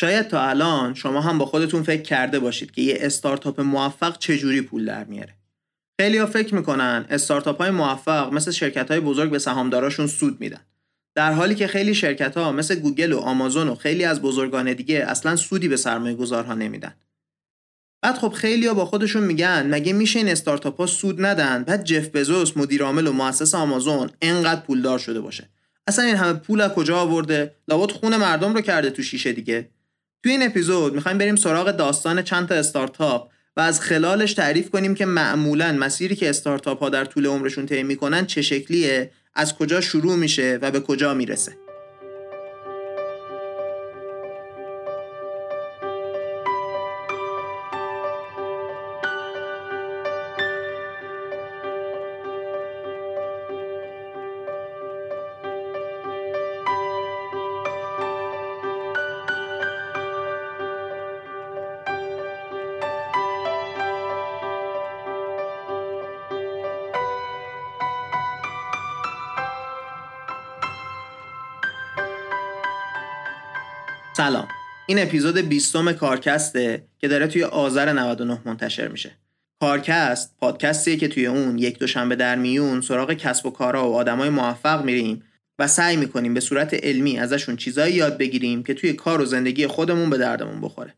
شاید تا الان شما هم با خودتون فکر کرده باشید که یه استارتاپ موفق چجوری پول در میاره. خیلی ها فکر می‌کنن استارتاپ های موفق مثل شرکت های بزرگ به سهامداراشون سود میدن. در حالی که خیلی شرکت ها مثل گوگل و آمازون و خیلی از بزرگان دیگه اصلا سودی به سرمایه گذارها نمیدن. بعد خب خیلی ها با خودشون میگن مگه میشه این استارتاپ ها سود ندن بعد جف بزوس مدیر عامل و مؤسس آمازون انقدر پولدار شده باشه اصلا این همه پول از کجا آورده لابد خون مردم رو کرده تو شیشه دیگه توی این اپیزود می‌خوایم بریم سراغ داستان چند تا استارتاپ و از خلالش تعریف کنیم که معمولا مسیری که استارتاپ ها در طول عمرشون طی می‌کنن چه شکلیه از کجا شروع میشه و به کجا می‌رسه. سلام. این اپیزود 20 کارکسته که داره توی آذر 99 منتشر میشه. کارکست پادکستیه که توی اون یک دوشنبه در میون سراغ کسب و کارا و آدمای موفق میریم و سعی می‌کنیم به صورت علمی ازشون چیزایی یاد بگیریم که توی کار و زندگی خودمون به دردمون بخوره.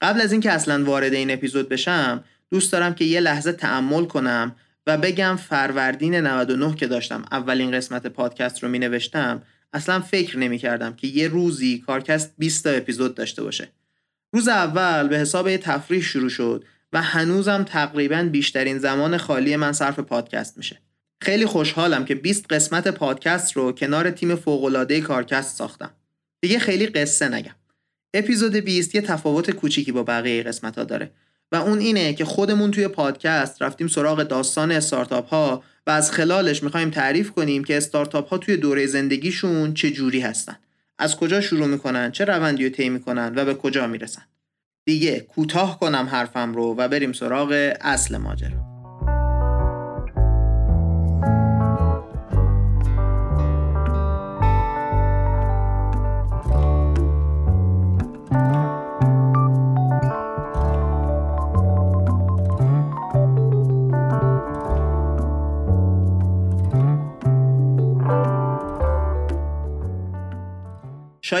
قبل از اینکه اصلا وارد این اپیزود بشم دوست دارم که یه لحظه تعمل کنم و بگم فروردین 99 که داشتم اولین قسمت پادکست رو می نوشتم اصلا فکر نمی کردم که یه روزی کارکست 20 تا اپیزود داشته باشه. روز اول به حساب یه تفریح شروع شد و هنوزم تقریبا بیشترین زمان خالی من صرف پادکست میشه. خیلی خوشحالم که 20 قسمت پادکست رو کنار تیم فوق‌العاده کارکست ساختم. دیگه خیلی قصه نگم. اپیزود 20 یه تفاوت کوچیکی با بقیه قسمت ها داره. و اون اینه که خودمون توی پادکست رفتیم سراغ داستان استارتاپ ها و از خلالش می‌خوایم تعریف کنیم که استارتاپ ها توی دوره زندگیشون چه جوری هستن. از کجا شروع می‌کنن چه روندی رو طی می‌کنن و به کجا می‌رسن. دیگه کوتاه کنم حرفم رو و بریم سراغ اصل ماجرا.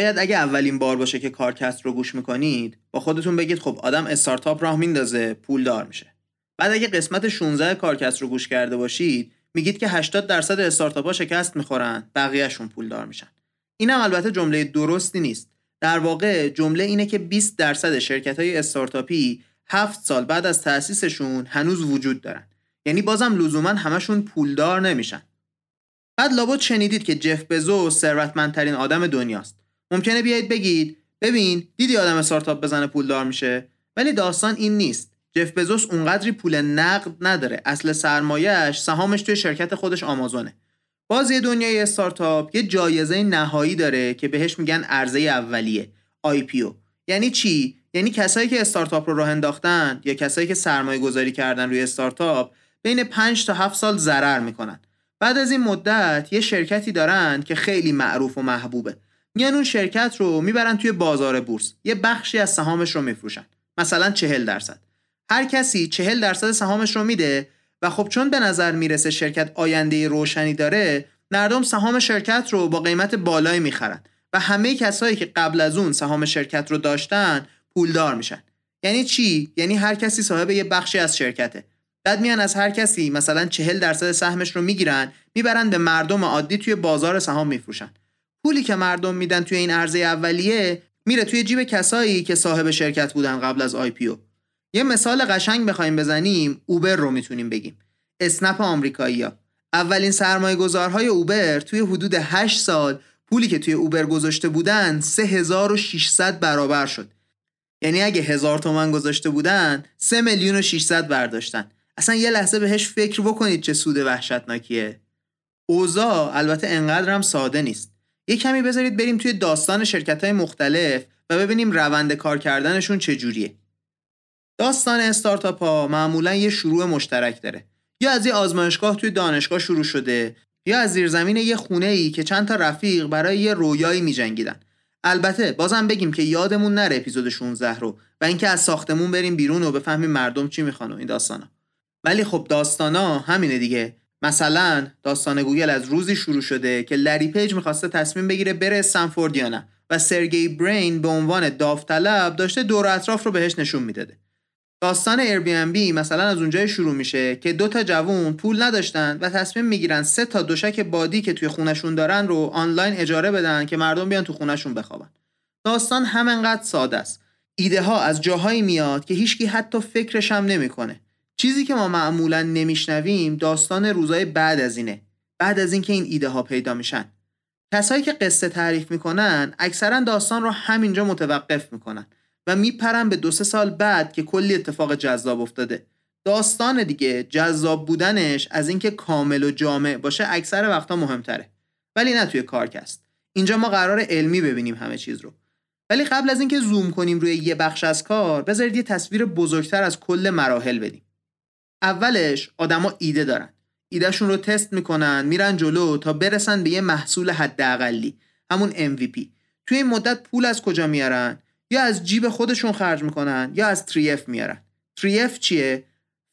شاید اگه اولین بار باشه که کارکست رو گوش می‌کنید با خودتون بگید خب آدم استارتاپ راه میندازه پول دار میشه. بعد اگه قسمت 16 کارکست رو گوش کرده باشید میگید که 80 درصد استارتاپ ها شکست می‌خورن بقیهشون پول دار میشن. اینم البته جمله درستی نیست. در واقع جمله اینه که 20 درصد شرکت های استارتاپی 7 سال بعد از تأسیسشون هنوز وجود دارن. یعنی بازم لزوما همشون پولدار نمیشن. بعد لابد شنیدید که جف بزو ثروتمندترین آدم دنیاست. ممکنه بیایید بگید ببین دیدی آدم استارتاپ بزنه پولدار میشه؟ ولی داستان این نیست. جف بزوس اونقدری پول نقد نداره. اصل سرمایهش سهامش توی شرکت خودش آمازونه. بازی دنیای استارتاپ یه جایزه نهایی داره که بهش میگن عرضه اولیه IPO یعنی چی؟ یعنی کسایی که استارتاپ رو راه انداختن یا کسایی که سرمایه گذاری کردن روی استارتاپ بین 5 تا 7 سال ضرر می‌کنن. بعد از این مدت یه شرکتی دارن که خیلی معروف و محبوبه. میان اون شرکت رو می‌برن توی بازار بورس. یه بخشی از سهامش رو میفروشن. مثلا چهل درصد. هر کسی چهل درصد سهامش رو میده و خب چون به نظر می‌رسه شرکت آینده روشنی داره مردم سهام شرکت رو با قیمت بالایی می‌خرن و همه کسایی که قبل از اون سهام شرکت رو داشتن پولدار میشن. یعنی چی؟ یعنی هر کسی صاحب یه بخشی از شرکته. بعد میان از هر کسی مثلا چهل درصد سهمش رو می‌گیرن می‌برن به مردم عادی توی بازار سهام میفروشن. پولی که مردم میدن توی این عرضه اولیه میره توی جیب کسایی که صاحب شرکت بودن قبل از آی یه مثال قشنگ بخوایم بزنیم اوبر رو می‌تونیم بگیم. اسنپ آمریکایی ها. اولین سرمایه گذارهای اوبر توی حدود 8 سال پولی که توی اوبر گذاشته بودن 3600 برابر شد. یعنی اگه هزار تومن گذاشته بودن 3 میلیون و 600 برداشتن. اصلا یه لحظه بهش فکر بکنید چه سود وحشتناکیه. اوضاع البته انقدر هم ساده نیست. یه کمی بذارید بریم توی داستان شرکت های مختلف و ببینیم روند کار کردنشون چجوریه. داستان استارتاپ ها معمولا یه شروع مشترک داره. یا از یه آزمایشگاه توی دانشگاه شروع شده یا از زیرزمین یه خونه ای که چند تا رفیق برای یه رویایی میجنگیدن. البته بازم بگیم که یادمون نره اپیزود 16 رو و اینکه از ساختمون بریم بیرون و بفهمیم مردم چی می‌خوان و این داستانا ولی خب داستانا همینه دیگه مثلا داستان گوگل از روزی شروع شده که لری پیج می‌خواسته تصمیم بگیره بره استنفورد یا نه و سرگی برین به عنوان داوطلب داشته دور اطراف رو بهش نشون می‌داده. داستان بی مثلا از اونجای شروع میشه که دو تا جوون پول نداشتن و تصمیم می‌گیرن سه تا دوشک بادی که توی خونشون دارن رو آنلاین اجاره بدن که مردم بیان تو خونشون بخوابن. داستان همینقدر ساده است. ایده ها از جاهایی میاد که هیچکی حتی فکرش هم نمی‌کنه. چیزی که ما معمولا نمیشنویم داستان روزای بعد از اینه بعد از اینکه این ایده ها پیدا میشن. کسایی که قصه تعریف می‌کنن اکثرا داستان رو همینجا متوقف می‌کنن و میپرن به دو سه سال بعد که کلی اتفاق جذاب افتاده. داستان دیگه جذاب بودنش از اینکه کامل و جامع باشه اکثر وقتا مهمتره. ولی نه توی کارکست اینجا ما قرار علمی ببینیم همه چیز رو. ولی قبل از اینکه زوم کنیم روی یه بخش از کار بذارید یه تصویر بزرگتر از کل مراحل بدیم. اولش آدما ایده دارن. ایدهشون رو تست می‌کنن میرن جلو تا برسن به یه محصول حداقلی همون MVP توی این مدت پول از کجا میارن؟ یا از جیب خودشون خرج می‌کنن یا از تریف میارن. تریف چیه؟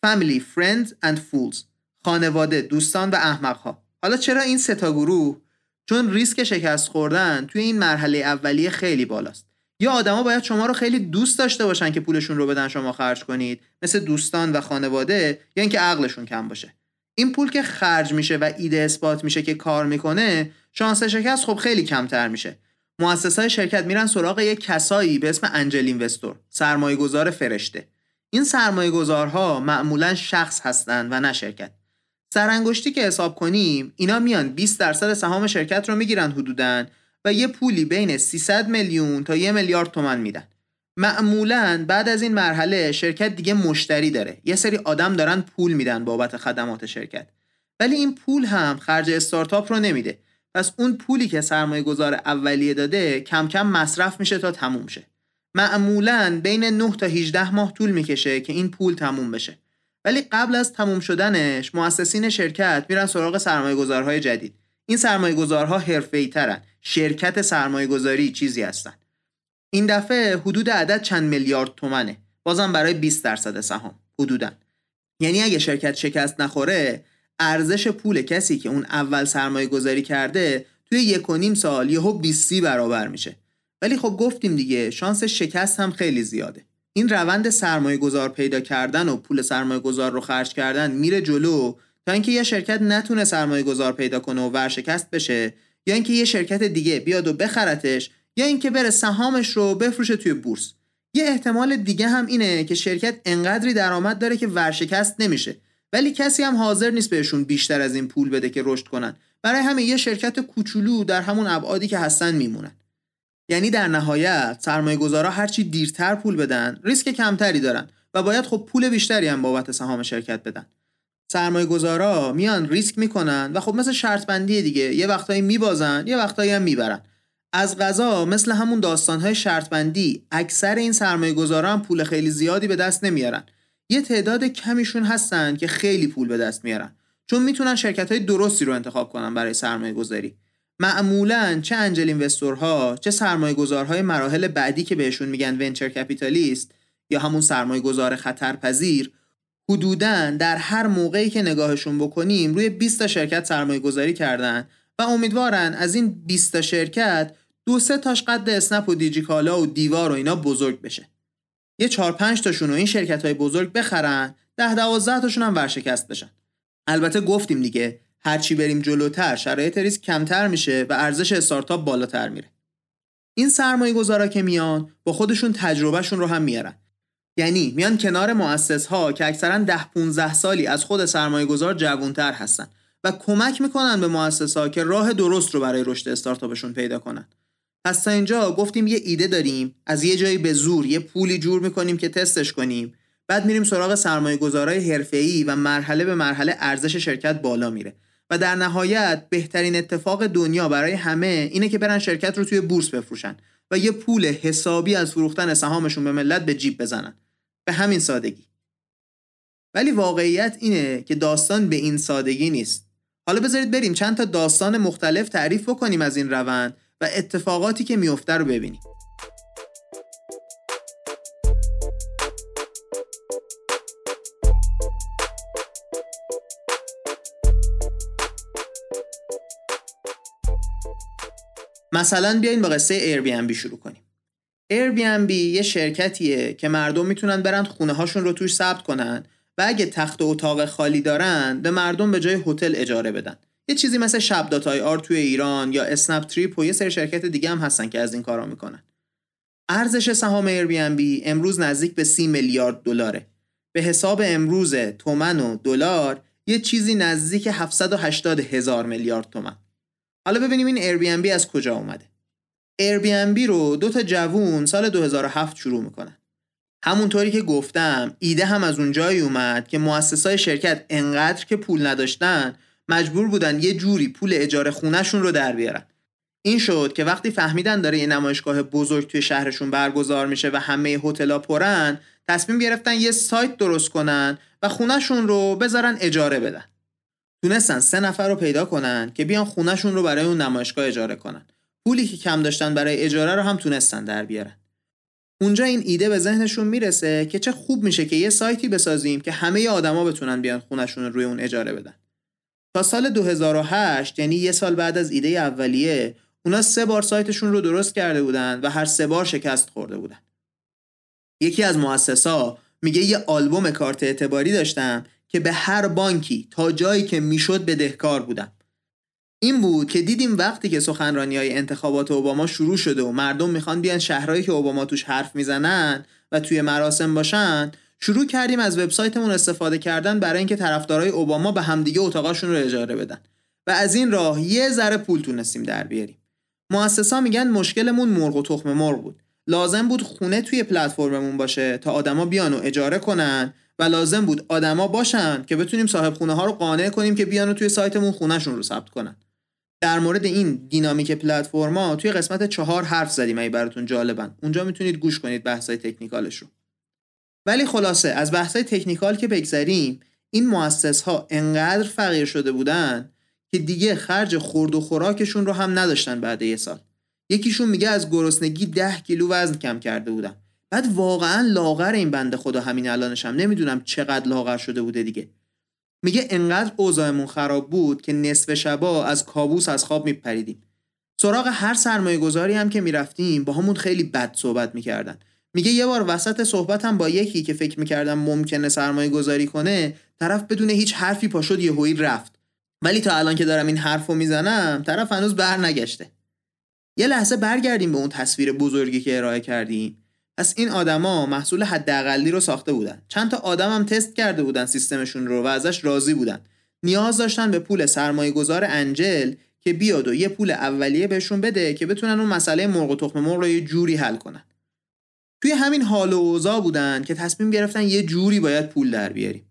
Family, Friends and Fools. خانواده، دوستان و احمقها. حالا چرا این ستا گروه؟ چون ریسک شکست خوردن توی این مرحله اولیه خیلی بالاست. یا آدما باید شما رو خیلی دوست داشته باشن که پولشون رو بدن شما خرج کنید. مثل دوستان و خانواده یا اینکه عقلشون کم باشه. این پول که خرج میشه و ایده اثبات میشه که کار می‌کنه شانس شکست خب خیلی کمتر میشه. مؤسسای شرکت میرن سراغ یک کسایی به اسم انجل اینوستور سرمایه گذار فرشته. این سرمایه گذارها معمولا شخص هستند و نه شرکت. سرانگشتی که حساب کنیم اینا میان 20 درصد سهام شرکت رو می‌گیرن حدوداً. و یه پولی بین 300 میلیون تا یه میلیارد تومن میدن. معمولا بعد از این مرحله شرکت دیگه مشتری داره. یه سری آدم دارن پول میدن بابت خدمات شرکت. ولی این پول هم خرج استارتاپ رو نمیده. پس اون پولی که سرمایه گذار اولیه داده کم کم مصرف میشه تا تموم شه. معمولا بین 9 تا 18 ماه طول می‌کشه که این پول تموم بشه. ولی قبل از تموم شدنش مؤسسین شرکت میرن سراغ سرمایه گذارهای جدید. این سرمایه گذارها حرفه‌ای ترن. شرکت سرمایه گذاری چیزی هستن. این دفعه حدود عدد چند میلیارد تومنه. بازم برای 20 درصد سهام حدودا. یعنی اگه شرکت شکست نخوره ارزش پول کسی که اون اول سرمایه گذاری کرده توی یک و نیم سال یهو 20 برابر میشه. ولی خب گفتیم دیگه شانس شکست هم خیلی زیاده. این روند سرمایه گذار پیدا کردن و پول سرمایه گذار رو خرج کردن میره جلو تا اینکه یه شرکت نتونه سرمایه گذار پیدا کنه و ورشکست بشه. یا اینکه یه شرکت دیگه بیاد و بخرتش یا اینکه بره سهامش رو بفروشه توی بورس. یه احتمال دیگه هم اینه که شرکت انقدری درآمد داره که ورشکست نمیشه. ولی کسی هم حاضر نیست بهشون بیشتر از این پول بده که رشد کنن. برای همه یه شرکت کوچولو در همون ابعادی که هستن میمونن. یعنی در نهایت سرمایه گذارا هرچی دیرتر پول بدن ریسک کمتری دارن و باید خب پول بیشتری هم بابت سهام شرکت بدن. سرمایه گذارا میان ریسک می‌کنن و خب مثل شرط بندی دیگه. یه وقتایی میبازن یه وقتایی هم می‌برن. از غذا مثل همون داستانهای شرط بندی اکثر این سرمایه گذارا هم پول خیلی زیادی به دست نمیارن. یه تعداد کمیشون هستن که خیلی پول به دست میارن. چون می‌تونن شرکت های درستی رو انتخاب کنن برای سرمایه گذاری معمولا چه انجل اینوستورها چه سرمایه گذارهای مراحل بعدی که بهشون میگن ونچر کپیتالیست یا همون سرمایه گذار خطرپذیر حدودا در هر موقعی که نگاهشون بکنیم روی 20 تا شرکت سرمایه گذاری کردن و امیدوارن از این 20 تا شرکت دو سه تاش قد اسنپ و دیجیکالا و دیوار و اینا بزرگ بشه. یه 4 5 تاشون رو این شرکت های بزرگ بخرن 10 12 تاشون هم ورشکست بشن. البته گفتیم دیگه هرچی بریم جلوتر شرایط ریسک کمتر میشه و ارزش استارتاپ بالاتر میره. این سرمایه گذارا که میان با خودشون تجربهشون رو هم میارن. یعنی میان کنار مؤسس ها که اکثرا 10 15 سالی از خود سرمایه گذار جوانتر هستن و کمک می‌کنن به مؤسس ها که راه درست رو برای رشد استارتاپشون پیدا کنن. پس تا اینجا گفتیم یه ایده داریم از یه جایی به زور یه پولی جور می‌کنیم که تستش کنیم بعد میریم سراغ سرمایه گذارای حرفه‌ای و مرحله به مرحله ارزش شرکت بالا میره. و در نهایت بهترین اتفاق دنیا برای همه اینه که برن شرکت رو توی بورس بفروشن و یه پول حسابی از فروختن سهامشون به ملت به جیب بزنن. به همین سادگی. ولی واقعیت اینه که داستان به این سادگی نیست. حالا بذارید بریم چند تا داستان مختلف تعریف بکنیم از این روند و اتفاقاتی که میفته رو ببینیم. مثلا بیاین با قصه Airbnb شروع کنیم. Airbnb یه شرکتیه که مردم می‌تونن برن خونه هاشون رو توش ثبت کنن و اگه تخت و اتاق خالی دارن به مردم به جای هتل اجاره بدن. یه چیزی مثل شب dot IR توی ایران یا اسنپ تریپ و یه سری شرکت دیگه هم هستن که از این کارا می‌کنن. ارزش سهام Airbnb امروز نزدیک به 30 میلیارد دلاره. به حساب امروز تومن و دلار یه چیزی نزدیک 780 هزار میلیارد تومن. حالا ببینیم این Airbnb از کجا اومده. Airbnb رو دو تا جوون سال 2007 شروع می‌کنن. همونطوری که گفتم ایده هم از اون جایی اومد که مؤسسای شرکت انقدر که پول نداشتن مجبور بودن یه جوری پول اجاره خونهشون رو در بیارن. این شد که وقتی فهمیدن داره یه نمایشگاه بزرگ توی شهرشون برگزار میشه و همه هتل‌ها پرن تصمیم گرفتن یه سایت درست کنن و خونهشون رو بذارن اجاره بدن. تونستن سه نفر رو پیدا کنن که بیان خونهشون رو برای اون نمایشگاه اجاره کنن. پولی که کم داشتن برای اجاره رو هم تونستن در بیارن. اونجا این ایده به ذهنشون می‌رسه که چه خوب میشه که یه سایتی بسازیم که همه آدما بتونن بیان خونشون رو روی اون اجاره بدن. تا سال 2008 یعنی یه سال بعد از ایده اولیه اونا سه بار سایتشون رو درست کرده بودن و هر سه بار شکست خورده بودن. یکی از مؤسسا میگه یه آلبوم کارت اعتباری داشتم که به هر بانکی تا جایی که می‌شد بدهکار بودم. این بود که دیدیم وقتی که سخنرانی های انتخابات اوباما شروع شده و مردم می‌خوان بیان شهرهایی که اوباما توش حرف می‌زنن و توی مراسم باشن شروع کردیم از وبسایتمون استفاده کردن برای اینکه طرفدارای اوباما به همدیگه اتاقاشون رو اجاره بدن. و از این راه یه ذره پول تونستیم در بیاریم. مؤسسا میگن مشکلمون مرغ و تخم مرغ بود. لازم بود خونه توی پلتفرممون باشه تا آدما بیان و اجاره کنن و لازم بود آدما باشن که بتونیم صاحب خونه ها رو قانع کنیم که بیان و توی سایتمون خونهشون رو ثبت کنن. در مورد این دینامیک پلتفرما توی قسمت چهار حرف زدیم ای براتون جالبن. اونجا می‌تونید گوش کنید بحثای تکنیکالش رو ولی خلاصه از بحثای تکنیکال که بگذریم این مؤسس ها انقدر فقیر شده بودن که دیگه خرج خورد و خوراکشون رو هم نداشتن بعد یه سال. یکیشون میگه از گرسنگی ده کیلو وزن کم کرده بودم بعد واقعا لاغر این بنده خدا همین الانشم. نمی‌دونم چقدر لاغر شده بوده دیگه. میگه انقدر اوضاعمون خراب بود که نصف شبا از کابوس از خواب میپریدیم. سراغ هر سرمایه گذاری هم که می‌رفتیم با همون خیلی بد صحبت می‌کردن. میگه یه بار وسط صحبتم با یکی که فکر می‌کردم ممکنه سرمایه گذاری کنه طرف بدون هیچ حرفی پاشد یه رفت. ولی تا الان که دارم این حرف رو می‌زنم طرف هنوز بر نگشته یه لحظه برگردیم به اون تصویر بزرگی که ارائه کردیم. پس این آدما محصول حداقلی رو ساخته بودن. چند تا آدم هم تست کرده بودن سیستمشون رو و ازش راضی بودن. نیاز داشتن به پول سرمایه گذار انجل که بیاد و یه پول اولیه بهشون بده که بتونن اون مسئله مرغ و تخم مرغ رو یه جوری حل کنن. توی همین حال و اوضاع بودن که تصمیم گرفتن یه جوری باید پول در بیاریم.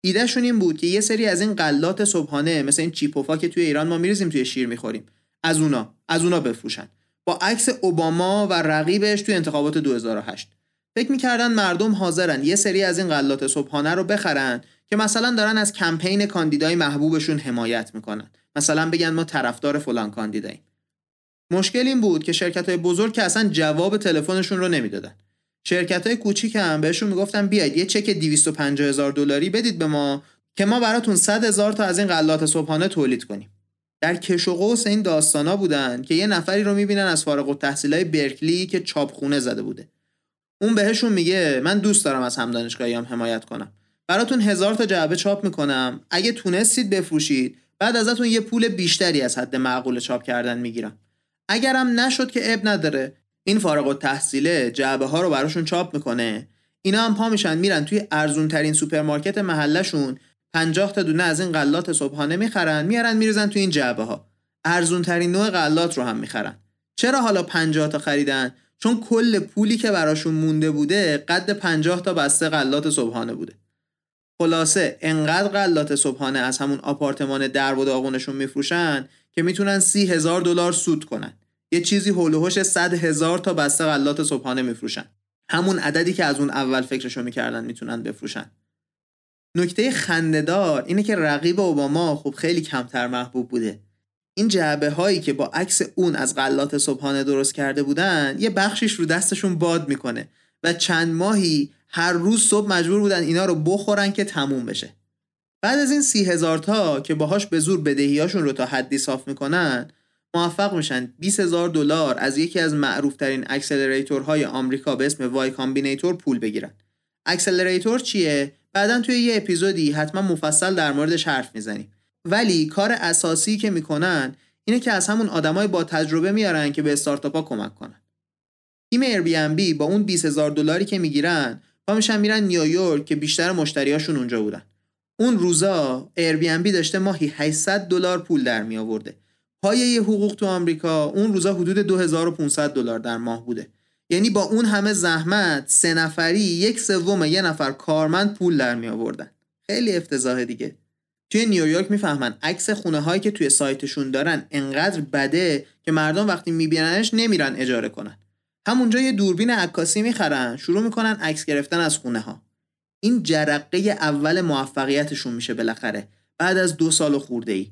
ایدهشون این بود که یه سری از این قلات صبحانه مثل این چیپوفا که توی ایران ما میریزیم توی شیر می‌خوریم. از اونا از اونا بفروشن. با عکس اوباما و رقیبش توی انتخابات 2008 فکر می‌کردن مردم حاضرن یه سری از این غلات صبحانه رو بخرن که مثلا دارن از کمپین کاندیدای محبوبشون حمایت می‌کنن. مثلا بگن ما طرفدار فلان کاندیداییم. مشکل این بود که شرکت های بزرگ که اصلا جواب تلفنشون رو نمی‌دادن. شرکت های کوچیک هم بهشون می‌گفتن بیاید یه چک 250 هزار دلاری بدید به ما که ما براتون 100 هزار تا از این غلات صبحانه تولید کنیم. در کش و قوس این داستانا بودن که یه نفری رو می‌بینن از فارغ التحصیلای برکلی که چاپخونه زده بوده. اون بهشون میگه من دوست دارم از هم دانشگاهیام حمایت کنم. براتون هزار تا جعبه چاپ می‌کنم. اگه تونستید بفروشید. بعد ازتون یه پول بیشتری از حد معقول چاپ کردن می‌گیرم. اگرم نشد که عیب نداره. این فارغ التحصیله جعبه ها رو براشون چاپ می‌کنه. اینا هم پا میشن میرن توی ارزون ترین سوپرمارکت محلشون 50 تا دونه از این غلات صبحانه می‌خرن میارن میریزن تو این جعبه ها ارزون ترین نوع غلات رو هم می‌خرن. چرا حالا 50 تا خریدن؟ چون کل پولی که براشون مونده بوده قد 50 تا بسته غلات صبحانه بوده. خلاصه انقدر غلات صبحانه از همون آپارتمان درب و داغونشون میفروشن که می‌تونن سی هزار دلار سود کنن. یه چیزی هولوهوش 100 هزار تا بسته غلات صبحانه میفروشن. همون عددی که از اون اول فکرشو می‌کردن می‌تونن بفروشن. نکته خندهدار اینه که رقیب اوباما خب خیلی کمتر محبوب بوده. این جعبه هایی که با عکس اوباما از غلات صبحانه درست کرده بودن یه بخشش رو دستشون باد می‌کنه و چند ماهی هر روز صبح مجبور بودن اینا رو بخورن که تموم بشه. بعد از این سی هزار تا که باهاش به زور بدهیاشون رو تا حدی صاف می‌کنن موفق میشن. 20 هزار دلار از یکی از معروفترین accelerator های آمریکا به اسم Y Combinator پول بگیرن. accelerator چیه؟ بعدا توی یه اپیزودی حتما مفصل در موردش حرف می‌زنیم. ولی کار اساسی که می‌کنن اینه که از همون آدمای با تجربه میارن که به استارتاپ ها کمک کنن. تیم بی با اون 20 هزار دلاری که می‌گیرن پا میشن میرن نیویورک که بیشتر مشتریاشون اونجا بودن. اون روزا بی داشته ماهی 800 دلار پول در می آورده پایه حقوق تو آمریکا اون روزا حدود 2500 دلار در ماه بوده. یعنی با اون همه زحمت سه نفری یک سوم یه نفر کارمند پول در می آوردن خیلی افتضاح دیگه. توی نیویورک می‌فهمن عکس خونه هایی که توی سایتشون دارن انقدر بده که مردم وقتی میبیننش نمیرن اجاره کنن. همونجا یه دوربین عکاسی می‌خرن شروع می‌کنن عکس گرفتن از خونه ها این جرقه اول موفقیتشون میشه بالاخره بعد از دو سال خورده ای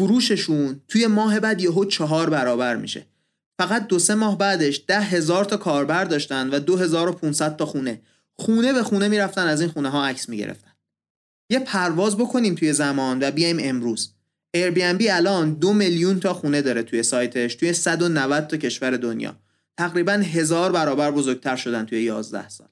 فروششون توی ماه بعد یهو چهار برابر میشه. فقط دو سه ماه بعدش ده هزار تا کاربر داشتن و دو هزار و پونصد تا خونه. خونه به خونه می‌رفتن از این خونه ها عکس می‌گرفتن. یه پرواز بکنیم توی زمان و بیایم امروز. Airbnb الان دو میلیون تا خونه داره توی سایتش توی 190 تا کشور دنیا. تقریبا هزار برابر بزرگتر شدن توی 11 سال.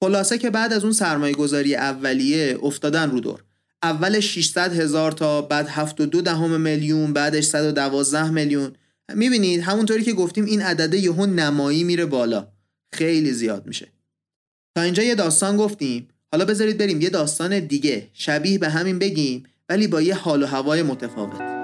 خلاصه که بعد از اون سرمایه گذاری اولیه افتادن رو دور. اول 600 هزار تا بعد 72 دهم میلیون بعدش 112 میلیون. می‌بینید همونطوری که گفتیم این عدده یهو نمایی میره بالا. خیلی زیاد میشه. تا اینجا یه داستان گفتیم. حالا بذارید بریم یه داستان دیگه شبیه به همین بگیم ولی با یه حال و هوای متفاوت.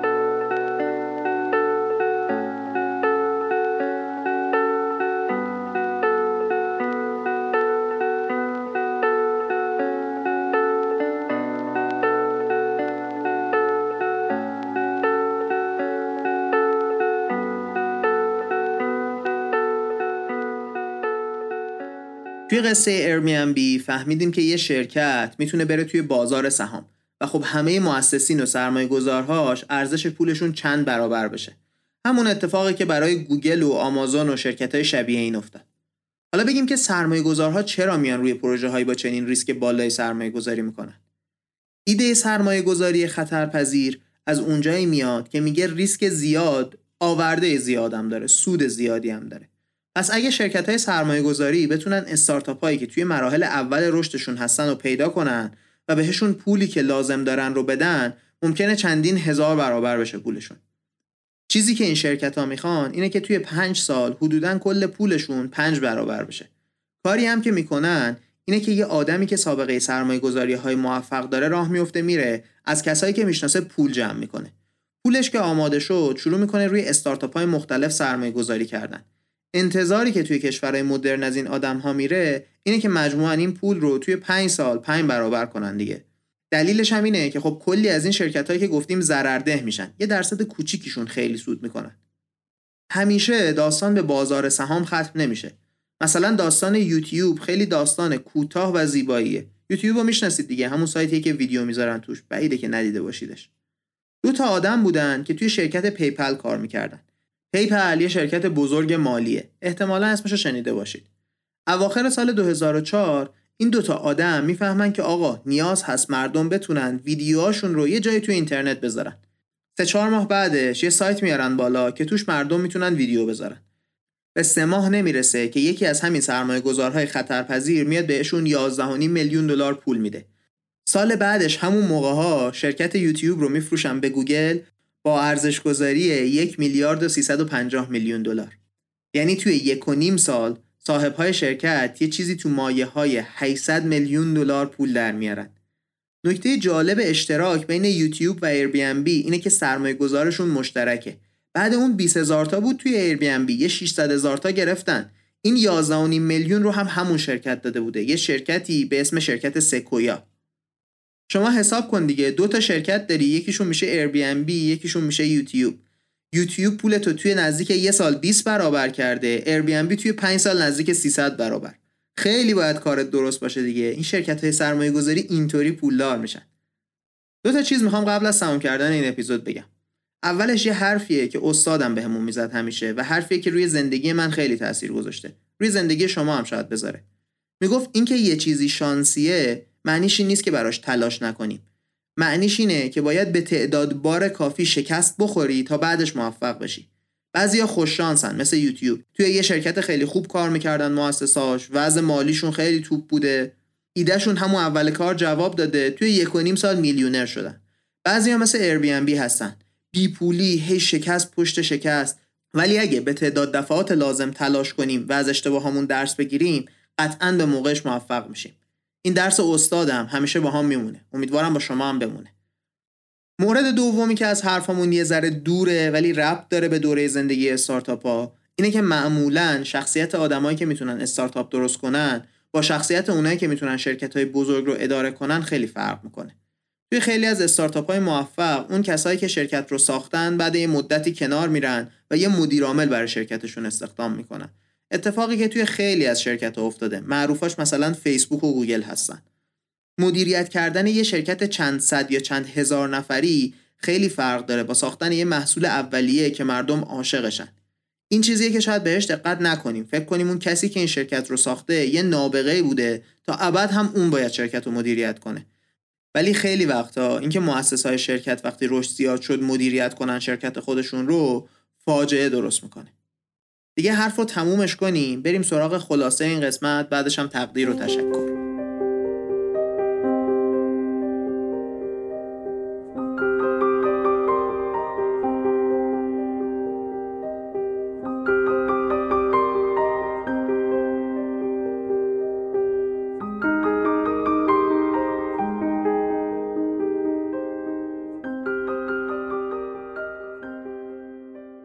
توی قصه Airbnb فهمیدیم که یه شرکت می‌تونه بره توی بازار سهام. و خب همه مؤسسین و سرمایه گذارهاش ارزش پولشون چند برابر بشه. همون اتفاقی که برای گوگل و آمازون و شرکت های شبیه این افتاد. حالا بگیم که سرمایه گذارها چرا میان روی پروژه هایی با چنین ریسک بالای سرمایه گذاری می‌کنن؟ ایده سرمایه گذاری خطرپذیر از اونجایی میاد که میگه ریسک زیاد آورده زیادم داره سود زیادی هم داره. پس اگه شرکت های سرمایه گذاری بتونن استارتاپ هایی که توی مراحل اول رشدشون هستن رو پیدا کنن و بهشون پولی که لازم دارن رو بدن ممکنه چندین هزار برابر بشه پولشون. چیزی که این شرکت ها می‌خوان اینه که توی پنج سال حدودا کل پولشون پنج برابر بشه. کاری هم که می‌کنن اینه که یه آدمی که سابقه سرمایه گذاری های موفق داره راه میفته میره از کسایی که می‌شناسه پول جمع می‌کنه. پولش که آماده شد شروع می‌کنه روی استارتاپ های مختلف سرمایه گذاری کردن. انتظاری که توی کشورهای مدرن از این آدم ها میره اینه که مجموعا این پول رو توی پنج سال پنج برابر کنن دیگه. دلیلش هم اینه که خب کلی از این شرکت هایی که گفتیم ضررده میشن. یه درصد کوچیکیشون خیلی سود می‌کنن. همیشه داستان به بازار سهام ختم نمیشه. مثلا داستان یوتیوب خیلی داستان کوتاه و زیباییه. یوتیوب رو می‌شناسید دیگه. همون سایتی که ویدیو می‌ذارن توش. بعیده که ندیده باشیدش. دو تا آدم بودن که توی شرکت PayPal کار می‌کردن. PayPal یه شرکت بزرگ مالیه. احتمالا اسمشو شنیده باشید. اواخر سال 2004 این دوتا آدم می‌فهمن که آقا نیاز هست مردم بتونن ویدیوهاشون رو یه جایی توی اینترنت بذارن. سه چهار ماه بعدش یه سایت میارن بالا که توش مردم می‌تونن ویدیو بذارن. به سه ماه نمی‌رسه که یکی از همین سرمایه گذارهای خطرپذیر میاد بهشون 11.5 میلیون دلار پول میده. سال بعدش همون موقع ها شرکت یوتیوب رو میفروشن به گوگل با ارزش گذاری یک میلیارد و 350 میلیون دلار. یعنی توی یک و نیم سال صاحب های شرکت یه چیزی تو مایه های 800 میلیون دلار پول در میارن. نکته جالب اشتراک بین یوتیوب و ایربی اینه که سرمایه گذارشون مشترکه. بعد اون 20 هزار تا بود توی ایربی یه 600 هزار تا گرفتن. این 11.5 میلیون رو هم همون شرکت داده بوده. یه شرکتی به اسم شرکت سکویا. شما حساب کن دیگه. دو تا شرکت داری. یکیشون میشه Airbnb یکیشون میشه یوتیوب. یوتیوب پول تو توی نزدیک یه سال 20 برابر کرده. Airbnb توی 5 سال نزدیک 300 برابر. خیلی باید کارت درست باشه دیگه. این شرکت های سرمایه گذاری اینطوری پولدار میشن. دو تا چیز می‌خوام قبل از تمام کردن این اپیزود بگم. اولش یه حرفیه که استادم بهمون به می‌زد همیشه و حرفیه که روی زندگی من خیلی تاثیر گذاشته. روی زندگی شما هم شاید بذاره. می‌گفت اینکه یه چیزی شانسیه معنیش این نیست که براش تلاش نکنیم. معنیش اینه که باید به تعداد بار کافی شکست بخوری تا بعدش موفق بشی. بعضیا خوش شانسن مثل یوتیوب. توی یه شرکت خیلی خوب کار می‌کردن مؤسساش وضع مالیشون خیلی توپ بوده. ایدهشون همون اول کار جواب داده. توی یک و نیم سال میلیونر شدن. بعضیا مثل بی هستن. بی پولی هی شکست پشت شکست. ولی اگه به تعداد دفعات لازم تلاش کنیم و از اشتباهامون درس بگیریم قطعا به موقعش موفق میشیم. این درس استادم همیشه با هم میمونه. امیدوارم با شما هم بمونه. مورد دومی که از حرفمون یه ذره دوره ولی ربط داره به دوره زندگی استارتاپ ها اینه که معمولا شخصیت آدمایی که می‌تونن استارتاپ درست کنن با شخصیت اونایی که می‌تونن شرکت های بزرگ رو اداره کنن خیلی فرق می‌کنه. توی خیلی از استارتاپ های موفق اون کسایی که شرکت رو ساختن بعد یه مدتی کنار میرن و یه مدیرعامل برای شرکتشون استخدام می‌کنن. اتفاقی که توی خیلی از شرکت ها افتاده. معروفاش مثلا فیسبوک و گوگل هستن. مدیریت کردن یه شرکت چند صد یا چند هزار نفری خیلی فرق داره با ساختن یه محصول اولیه که مردم عاشقشن. این چیزیه که شاید بهش دقت نکنیم. فکر کنیم اون کسی که این شرکت رو ساخته یه نابغه بوده تا ابد هم اون باید شرکت رو مدیریت کنه. ولی خیلی وقتا اینکه مؤسس های شرکت وقتی رشد زیاد شد مدیریت کنن شرکت خودشون رو فاجعه درست می‌کنه. دیگه حرف رو تمومش کنیم. بریم سراغ خلاصه این قسمت بعدش هم تقدیر و تشکر.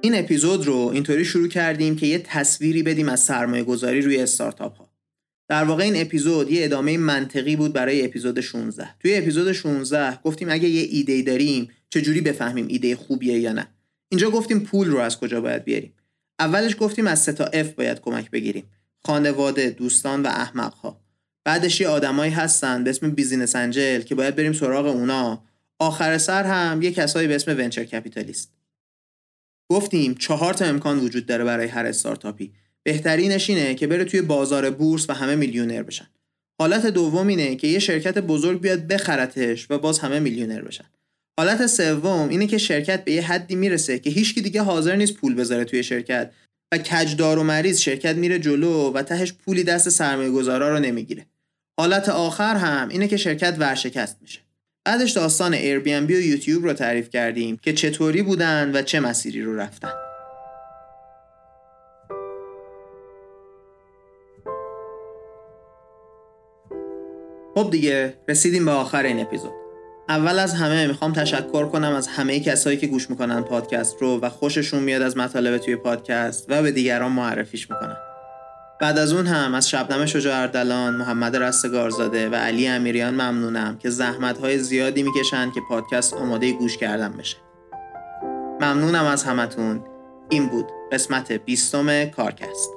این اپیزود رو اینطوری شروع کردیم که یه تصویری بدیم از سرمایه گذاری روی استارتاپ ها. در واقع این اپیزود یه ادامه منطقی بود برای اپیزود 16. توی اپیزود 16 گفتیم اگه یه ایده داریم چجوری بفهمیم ایده خوبیه یا نه. اینجا گفتیم پول رو از کجا باید بیاریم. اولش گفتیم از سه تا F باید کمک بگیریم. خانواده، دوستان و احمق ها. بعدش یه آدمایی هستن به اسم بیزینس انجل که باید بریم سراغ اونا. آخر سر هم یه کسایی به اسم ونچر کپیتالیست. گفتیم چهار تا امکان وجود داره برای هر استارتاپی. بهترینش اینه که بره توی بازار بورس و همه میلیونر بشن. حالت دوم اینه که یه شرکت بزرگ بیاد بخرتش و باز همه میلیونر بشن. حالت سوم اینه که شرکت به یه حدی می‌رسه که هیچکی دیگه حاضر نیست پول بذاره توی شرکت و کجدار و مریض شرکت میره جلو و تهش پولی دست سرمایه گذارا رو نمی‌گیره. حالت آخر هم اینه که شرکت ورشکست میشه. بعدش داستان Airbnb و یوتیوب رو تعریف کردیم که چطوری بودن و چه مسیری رو رفتن. خب دیگه رسیدیم به آخر این اپیزود. اول از همه می‌خوام تشکر کنم از همه کسایی که گوش می‌کنن پادکست رو و خوششون میاد از مطالب توی پادکست و به دیگران معرفیش می‌کنن. بعد از اون هم از شبنم شجاع اردلان، محمد رستگارزاده و علی امیریان ممنونم که زحمت های زیادی می‌کشند که پادکست آماده گوش کردن بشه. ممنونم از همتون. این بود قسمت بیستم کارکست.